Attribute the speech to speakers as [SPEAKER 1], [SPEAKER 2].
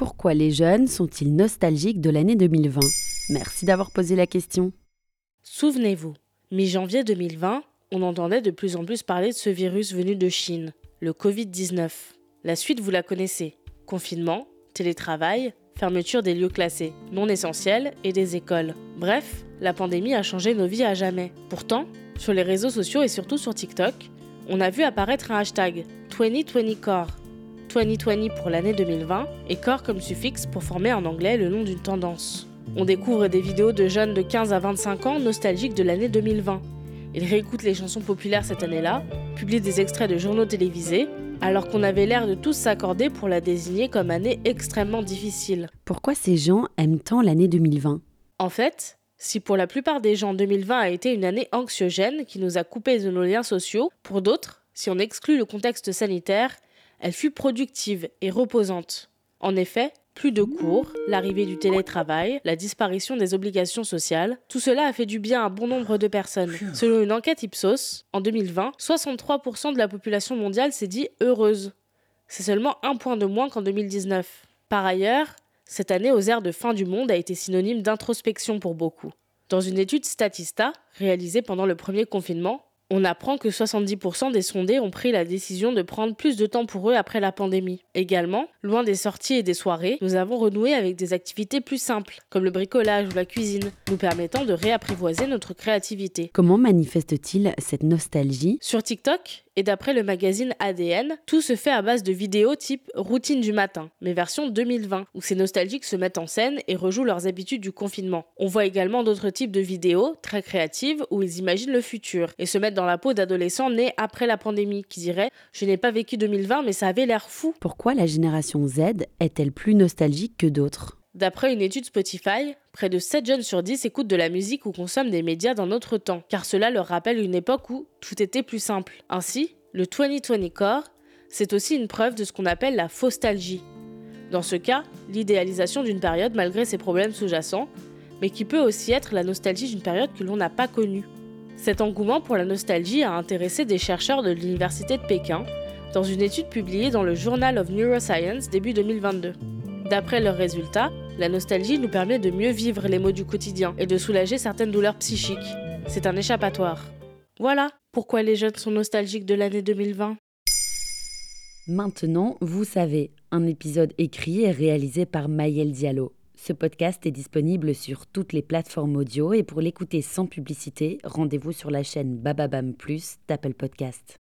[SPEAKER 1] Pourquoi les jeunes sont-ils nostalgiques de l'année 2020 Merci d'avoir posé la question.
[SPEAKER 2] Souvenez-vous, mi-janvier 2020, on entendait de plus en plus parler de ce virus venu de Chine, le Covid-19. La suite, vous la connaissez. Confinement, télétravail, fermeture des lieux classés, non essentiels et des écoles. Bref, la pandémie a changé nos vies à jamais. Pourtant, sur les réseaux sociaux et surtout sur TikTok, on a vu apparaître un hashtag 2020core. 2020 pour l'année 2020 et core comme suffixe pour former en anglais le nom d'une tendance. On découvre des vidéos de jeunes de 15 à 25 ans nostalgiques de l'année 2020. Ils réécoutent les chansons populaires cette année-là, publient des extraits de journaux télévisés, alors qu'on avait l'air de tous s'accorder pour la désigner comme année extrêmement difficile.
[SPEAKER 1] Pourquoi ces gens aiment tant l'année 2020
[SPEAKER 2] En fait, si pour la plupart des gens 2020 a été une année anxiogène qui nous a coupés de nos liens sociaux, pour d'autres, si on exclut le contexte sanitaire, elle fut productive et reposante. En effet, plus de cours, l'arrivée du télétravail, la disparition des obligations sociales, tout cela a fait du bien à bon nombre de personnes. Selon une enquête Ipsos, en 2020, 63% de la population mondiale s'est dit heureuse. C'est seulement un point de moins qu'en 2019. Par ailleurs, cette année aux airs de fin du monde a été synonyme d'introspection pour beaucoup. Dans une étude Statista, réalisée pendant le premier confinement, on apprend que 70% des sondés ont pris la décision de prendre plus de temps pour eux après la pandémie. Également, loin des sorties et des soirées, nous avons renoué avec des activités plus simples, comme le bricolage ou la cuisine, nous permettant de réapprivoiser notre créativité.
[SPEAKER 1] Comment manifeste-t-il cette nostalgie?
[SPEAKER 2] Sur TikTok, et d'après le magazine ADN, tout se fait à base de vidéos type routine du matin, mais version 2020, où ces nostalgiques se mettent en scène et rejouent leurs habitudes du confinement. On voit également d'autres types de vidéos, très créatives, où ils imaginent le futur et se mettent dans la peau d'adolescents nés après la pandémie, qui diraient Je n'ai pas vécu 2020, mais ça avait l'air fou.
[SPEAKER 1] Pourquoi la génération Z est-elle plus nostalgique que d'autres?
[SPEAKER 2] D'après une étude Spotify, près de 7 jeunes sur 10 écoutent de la musique ou consomment des médias dans notre temps, car cela leur rappelle une époque où tout était plus simple. Ainsi, le 2020 Core, c'est aussi une preuve de ce qu'on appelle la faustalgie. Dans ce cas, l'idéalisation d'une période malgré ses problèmes sous-jacents, mais qui peut aussi être la nostalgie d'une période que l'on n'a pas connue. Cet engouement pour la nostalgie a intéressé des chercheurs de l'Université de Pékin dans une étude publiée dans le Journal of Neuroscience début 2022. D'après leurs résultats, la nostalgie nous permet de mieux vivre les maux du quotidien et de soulager certaines douleurs psychiques. C'est un échappatoire. Voilà pourquoi les jeunes sont nostalgiques de l'année 2020.
[SPEAKER 1] Maintenant, vous savez, un épisode écrit et réalisé par Mayel Diallo. Ce podcast est disponible sur toutes les plateformes audio et pour l'écouter sans publicité, rendez-vous sur la chaîne Bababam Plus d'Apple Podcast.